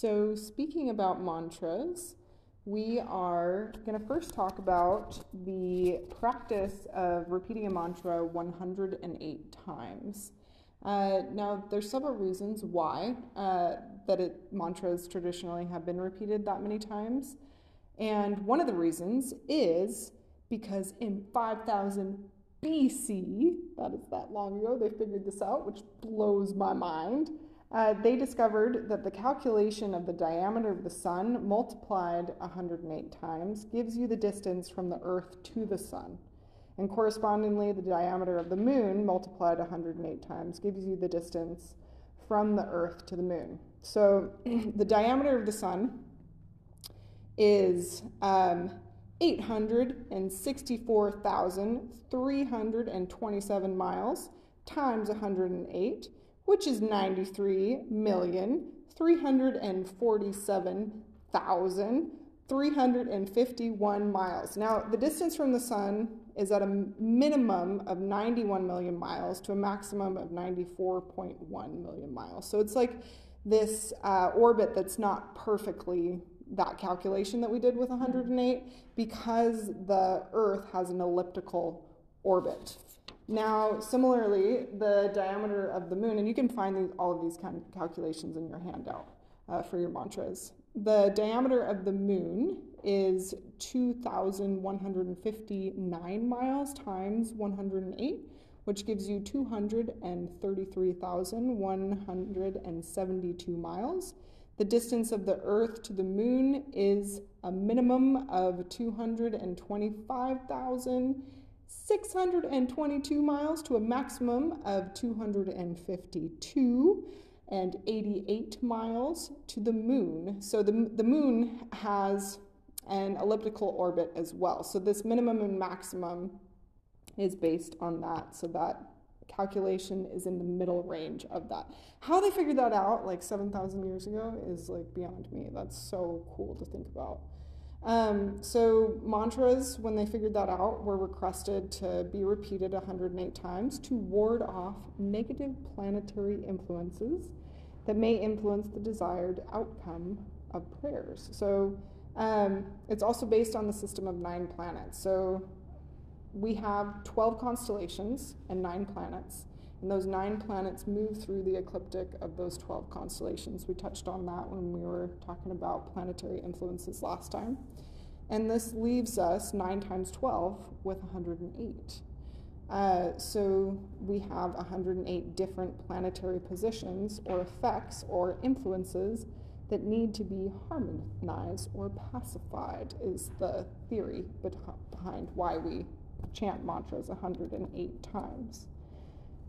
So, speaking about mantras, we are going to first talk about the practice of repeating a mantra 108 times. Uh, now, there's several reasons why uh, that it, mantras traditionally have been repeated that many times, and one of the reasons is because in 5000 BC, that is that long ago, they figured this out, which blows my mind. Uh, they discovered that the calculation of the diameter of the sun multiplied 108 times gives you the distance from the earth to the sun. And correspondingly, the diameter of the moon multiplied 108 times gives you the distance from the earth to the moon. So the diameter of the sun is um, 864,327 miles times 108 which is 93,347,351 miles. Now, the distance from the sun is at a minimum of 91 million miles to a maximum of 94.1 million miles. So it's like this uh, orbit that's not perfectly that calculation that we did with 108 because the Earth has an elliptical orbit. Now, similarly, the diameter of the moon, and you can find these, all of these kind of calculations in your handout uh, for your mantras. The diameter of the moon is 2,159 miles times 108, which gives you 233,172 miles. The distance of the Earth to the moon is a minimum of 225,000 622 miles to a maximum of 252 and 88 miles to the moon. So the, the moon has an elliptical orbit as well. So this minimum and maximum is based on that. So that calculation is in the middle range of that. How they figured that out like 7,000 years ago is like beyond me. That's so cool to think about. Um, so mantras, when they figured that out, were requested to be repeated 108 times to ward off negative planetary influences that may influence the desired outcome of prayers. So um, it's also based on the system of nine planets. So we have 12 constellations and nine planets. And those nine planets move through the ecliptic of those 12 constellations. We touched on that when we were talking about planetary influences last time. And this leaves us 9 times 12 with 108. Uh, so we have 108 different planetary positions or effects or influences that need to be harmonized or pacified, is the theory behind why we chant mantras 108 times.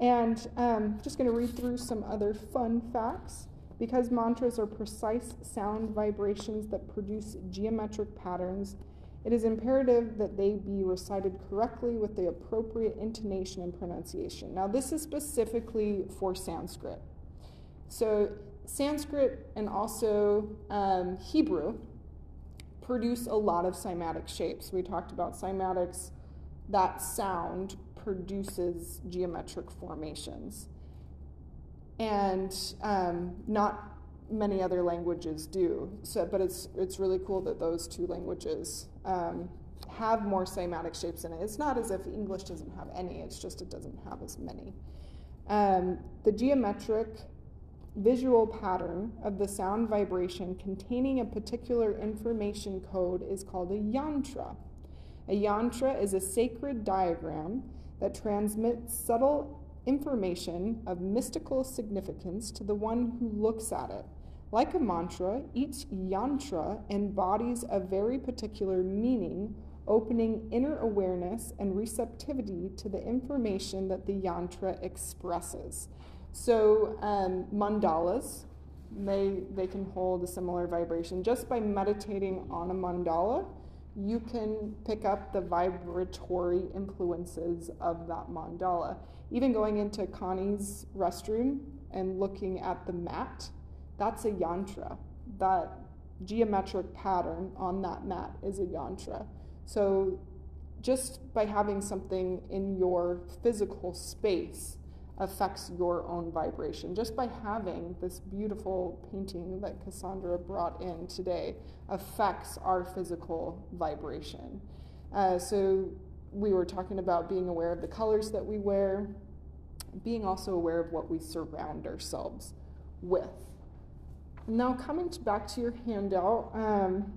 And um, just going to read through some other fun facts. Because mantras are precise sound vibrations that produce geometric patterns, it is imperative that they be recited correctly with the appropriate intonation and pronunciation. Now, this is specifically for Sanskrit. So, Sanskrit and also um, Hebrew produce a lot of cymatic shapes. We talked about cymatics, that sound produces geometric formations. And um, not many other languages do. So, but it's, it's really cool that those two languages um, have more cymatic shapes in it. It's not as if English doesn't have any, it's just it doesn't have as many. Um, the geometric visual pattern of the sound vibration containing a particular information code is called a yantra. A yantra is a sacred diagram that transmits subtle information of mystical significance to the one who looks at it. Like a mantra, each yantra embodies a very particular meaning, opening inner awareness and receptivity to the information that the yantra expresses. So, um, mandalas, they, they can hold a similar vibration. Just by meditating on a mandala, you can pick up the vibratory influences of that mandala. Even going into Connie's restroom and looking at the mat, that's a yantra. That geometric pattern on that mat is a yantra. So just by having something in your physical space affects your own vibration. Just by having this beautiful painting that Cassandra brought in today affects our physical vibration. Uh, so we were talking about being aware of the colors that we wear, being also aware of what we surround ourselves with. Now, coming to back to your handout, um,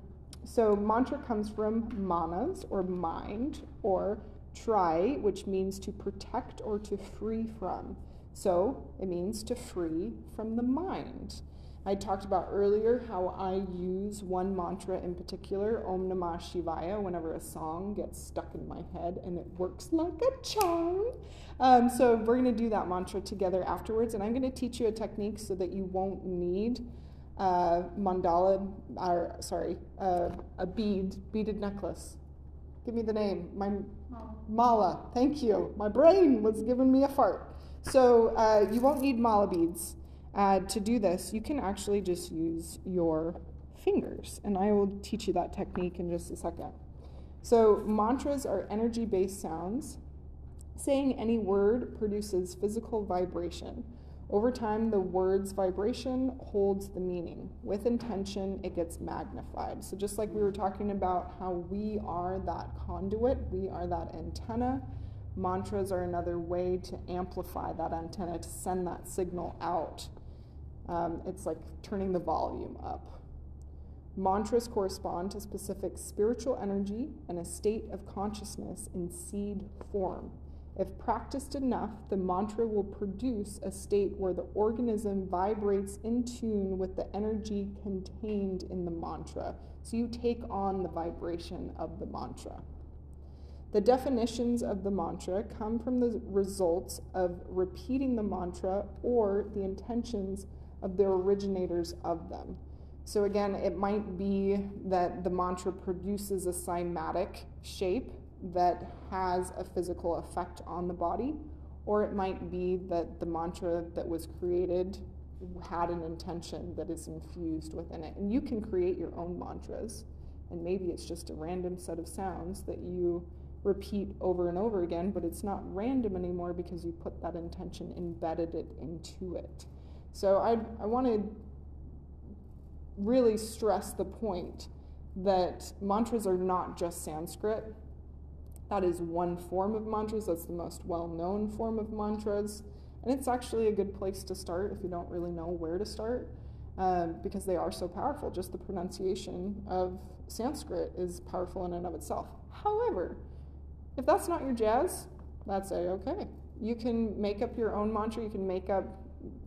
so mantra comes from manas or mind or Tri, which means to protect or to free from. So it means to free from the mind. I talked about earlier how I use one mantra in particular, Om Namah Shivaya, whenever a song gets stuck in my head and it works like a charm. Um, so we're going to do that mantra together afterwards, and I'm going to teach you a technique so that you won't need uh, mandala, or sorry, uh, a bead, beaded necklace. Give me the name. My Mala, thank you. My brain was giving me a fart. So uh, you won't need mala beads uh, to do this. You can actually just use your fingers, and I will teach you that technique in just a second. So mantras are energy-based sounds. Saying any word produces physical vibration. Over time, the word's vibration holds the meaning. With intention, it gets magnified. So, just like we were talking about how we are that conduit, we are that antenna, mantras are another way to amplify that antenna, to send that signal out. Um, it's like turning the volume up. Mantras correspond to specific spiritual energy and a state of consciousness in seed form. If practiced enough, the mantra will produce a state where the organism vibrates in tune with the energy contained in the mantra. So you take on the vibration of the mantra. The definitions of the mantra come from the results of repeating the mantra or the intentions of the originators of them. So, again, it might be that the mantra produces a cymatic shape that has a physical effect on the body, or it might be that the mantra that was created had an intention that is infused within it. And you can create your own mantras, and maybe it's just a random set of sounds that you repeat over and over again, but it's not random anymore because you put that intention, embedded it into it. So I, I want to really stress the point that mantras are not just Sanskrit. That is one form of mantras, that's the most well known form of mantras. And it's actually a good place to start if you don't really know where to start, um, because they are so powerful. Just the pronunciation of Sanskrit is powerful in and of itself. However, if that's not your jazz, that's a okay. You can make up your own mantra, you can make up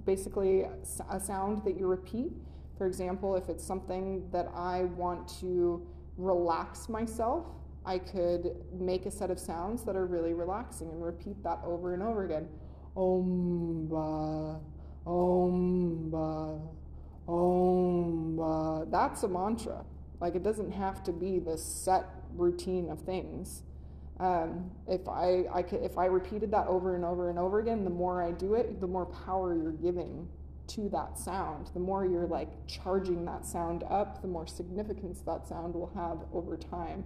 basically a sound that you repeat. For example, if it's something that I want to relax myself, I could make a set of sounds that are really relaxing and repeat that over and over again. Om ba, om ba, om ba. That's a mantra. Like it doesn't have to be this set routine of things. Um, if I, I could, if I repeated that over and over and over again, the more I do it, the more power you're giving to that sound. The more you're like charging that sound up, the more significance that sound will have over time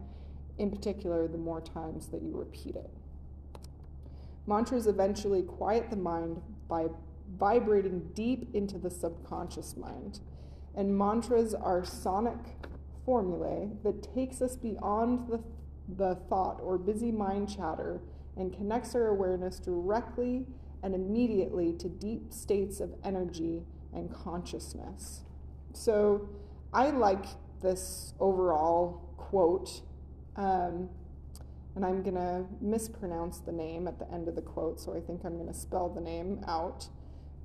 in particular, the more times that you repeat it. Mantras eventually quiet the mind by vibrating deep into the subconscious mind. And mantras are sonic formulae that takes us beyond the, the thought or busy mind chatter and connects our awareness directly and immediately to deep states of energy and consciousness. So I like this overall quote um, and I'm going to mispronounce the name at the end of the quote, so I think I'm going to spell the name out.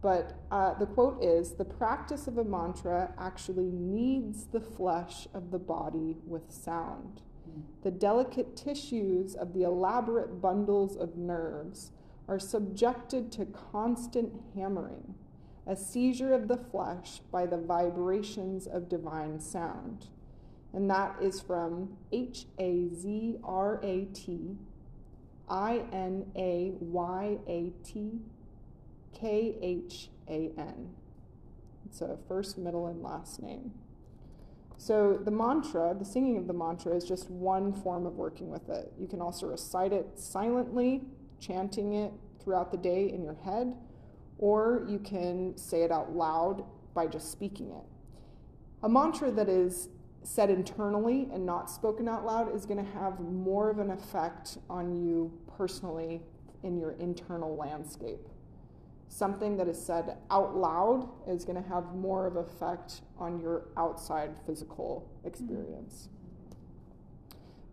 But uh, the quote is The practice of a mantra actually kneads the flesh of the body with sound. The delicate tissues of the elaborate bundles of nerves are subjected to constant hammering, a seizure of the flesh by the vibrations of divine sound and that is from H A Z R A T I N A Y A T K H A N. It's a first, middle, and last name. So the mantra, the singing of the mantra, is just one form of working with it. You can also recite it silently, chanting it throughout the day in your head, or you can say it out loud by just speaking it. A mantra that is said internally and not spoken out loud is going to have more of an effect on you personally in your internal landscape. Something that is said out loud is going to have more of effect on your outside physical experience. Mm-hmm.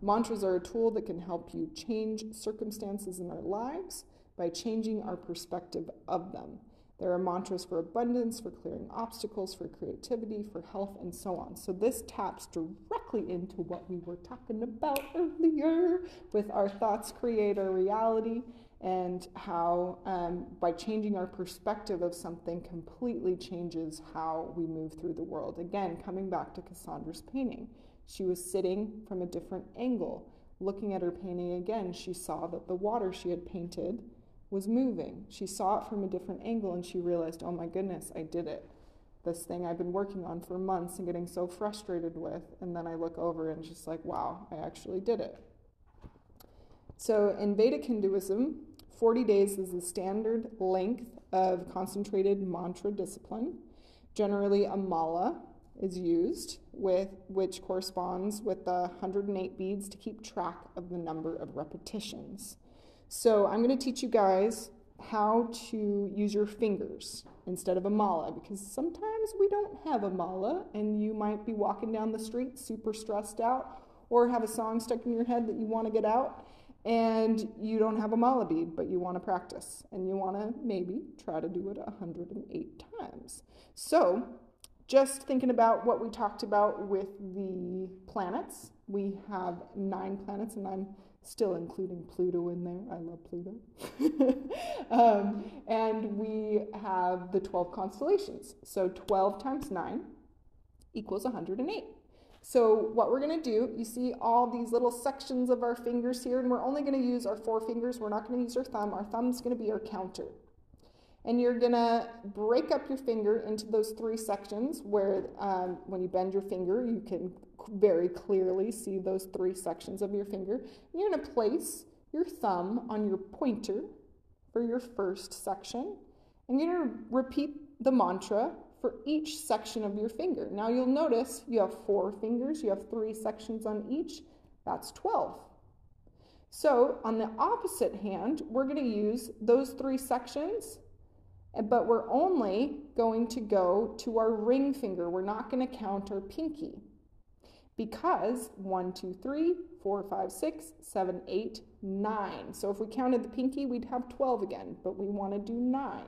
Mantras are a tool that can help you change circumstances in our lives by changing our perspective of them. There are mantras for abundance, for clearing obstacles, for creativity, for health, and so on. So, this taps directly into what we were talking about earlier with our thoughts create our reality and how um, by changing our perspective of something completely changes how we move through the world. Again, coming back to Cassandra's painting, she was sitting from a different angle. Looking at her painting again, she saw that the water she had painted was moving. She saw it from a different angle and she realized, oh my goodness, I did it. This thing I've been working on for months and getting so frustrated with. And then I look over and just like, wow, I actually did it. So in Vedic Hinduism, 40 days is the standard length of concentrated mantra discipline. Generally, a mala is used with which corresponds with the 108 beads to keep track of the number of repetitions. So I'm going to teach you guys how to use your fingers instead of a mala because sometimes we don't have a mala and you might be walking down the street super stressed out or have a song stuck in your head that you want to get out and you don't have a mala bead but you want to practice and you want to maybe try to do it 108 times. So just thinking about what we talked about with the planets, we have nine planets and I'm still including Pluto in there. I love Pluto. um, and we have the 12 constellations. So 12 times 9 equals 108. So what we're going to do, you see all these little sections of our fingers here, and we're only going to use our four fingers. We're not going to use our thumb. Our thumb's going to be our counter. And you're going to break up your finger into those three sections where um, when you bend your finger, you can very clearly see those three sections of your finger. You're going to place your thumb on your pointer for your first section. And you're going to repeat the mantra for each section of your finger. Now you'll notice you have four fingers, you have three sections on each. That's 12. So on the opposite hand, we're going to use those three sections, but we're only going to go to our ring finger. We're not going to count our pinky because 1, 2, 3, 4, 5, 6, 7, 8, 9. So if we counted the pinky, we'd have 12 again, but we want to do 9.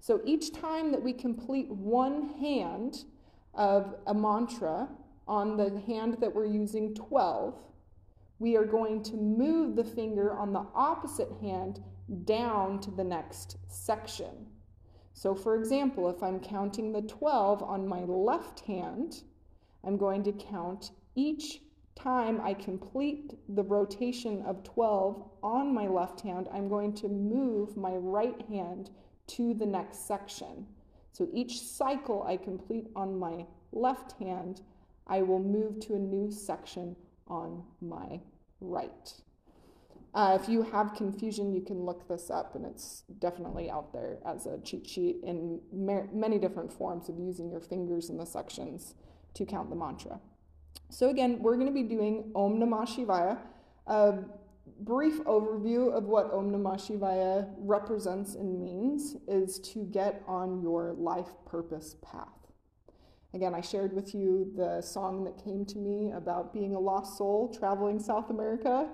So each time that we complete one hand of a mantra on the hand that we're using 12, we are going to move the finger on the opposite hand down to the next section. So for example, if I'm counting the 12 on my left hand, I'm going to count each time I complete the rotation of 12 on my left hand, I'm going to move my right hand to the next section. So each cycle I complete on my left hand, I will move to a new section on my right. Uh, if you have confusion, you can look this up, and it's definitely out there as a cheat sheet in many different forms of using your fingers in the sections to count the mantra. So again, we're going to be doing Om Namah Shivaya. A brief overview of what Om Namah Shivaya represents and means is to get on your life purpose path. Again, I shared with you the song that came to me about being a lost soul traveling South America.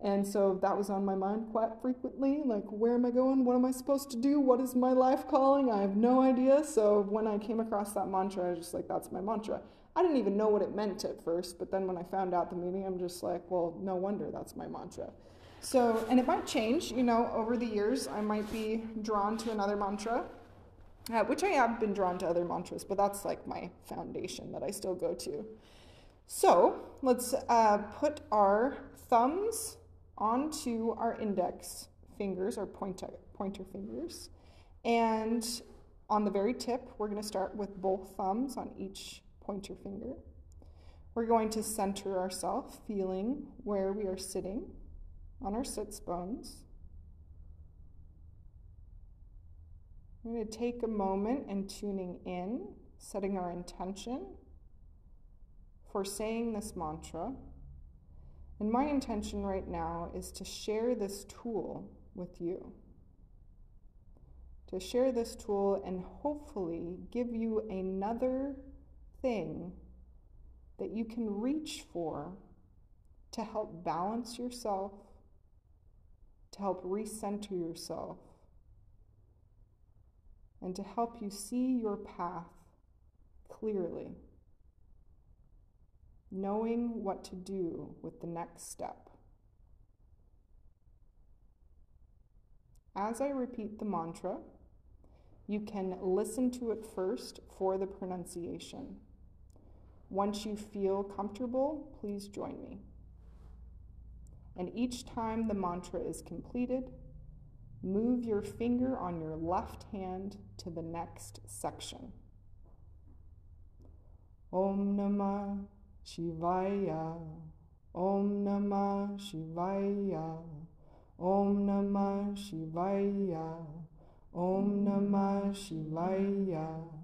And so that was on my mind quite frequently. Like, where am I going? What am I supposed to do? What is my life calling? I have no idea. So when I came across that mantra, I was just like, that's my mantra. I didn't even know what it meant at first, but then when I found out the meaning, I'm just like, well, no wonder that's my mantra. So, and it might change, you know, over the years, I might be drawn to another mantra, uh, which I have been drawn to other mantras, but that's like my foundation that I still go to. So, let's uh, put our thumbs onto our index fingers, or pointer, pointer fingers, and on the very tip, we're going to start with both thumbs on each pointer finger. We're going to center ourselves, feeling where we are sitting on our sits bones. We're going to take a moment and tuning in, setting our intention for saying this mantra. And my intention right now is to share this tool with you. To share this tool and hopefully give you another thing that you can reach for to help balance yourself, to help recenter yourself, and to help you see your path clearly knowing what to do with the next step. As I repeat the mantra, you can listen to it first for the pronunciation. Once you feel comfortable, please join me. And each time the mantra is completed, move your finger on your left hand to the next section. Om Namah Shivaya Om Namah Shivaya Om Namah Shivaya Om Namah Shivaya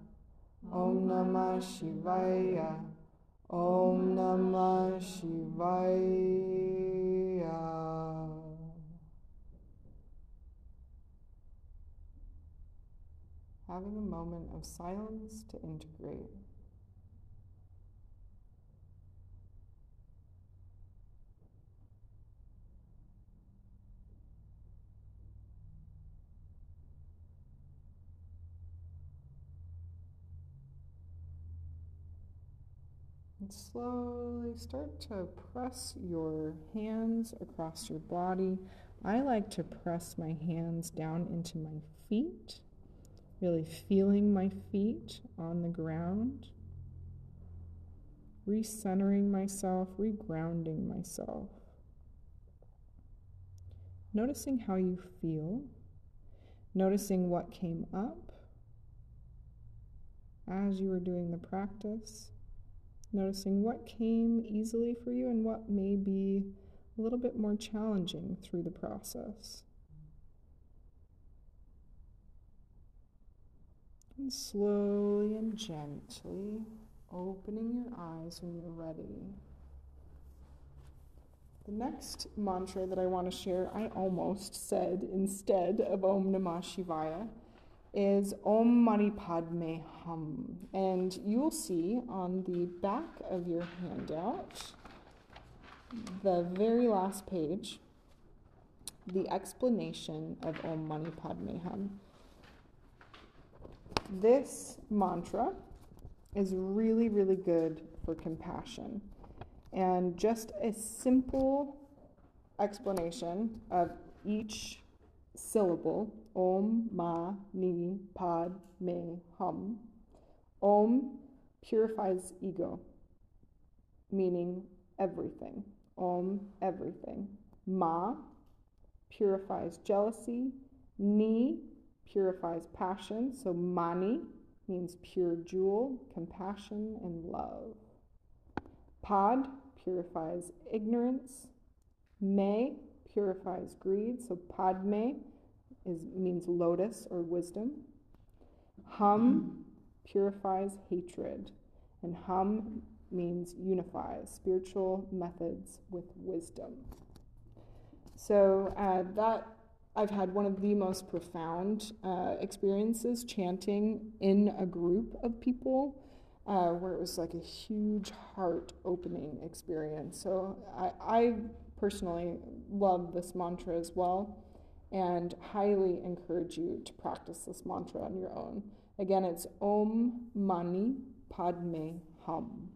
Om Namah Shivaya. Om Namah Shivaya. Having a moment of silence to integrate. And slowly start to press your hands across your body. I like to press my hands down into my feet, really feeling my feet on the ground, recentering myself, regrounding myself. Noticing how you feel, noticing what came up as you were doing the practice noticing what came easily for you and what may be a little bit more challenging through the process. And slowly and gently opening your eyes when you're ready. The next mantra that I want to share, I almost said instead of Om Namah Shivaya is Om Mani Padme Hum. And you'll see on the back of your handout, the very last page, the explanation of Om Mani Padme Hum. This mantra is really, really good for compassion. And just a simple explanation of each syllable Om Ma Ni Pad Me Hum. Om purifies ego, meaning everything. Om, everything. Ma purifies jealousy. Ni purifies passion. So Mani means pure jewel, compassion, and love. Pad purifies ignorance. Me purifies greed. So Padme is means lotus or wisdom. Hum purifies hatred, and hum means unifies spiritual methods with wisdom. So uh, that I've had one of the most profound uh, experiences chanting in a group of people. Uh, where it was like a huge heart opening experience. So I, I personally love this mantra as well and highly encourage you to practice this mantra on your own. Again, it's Om Mani Padme Hum.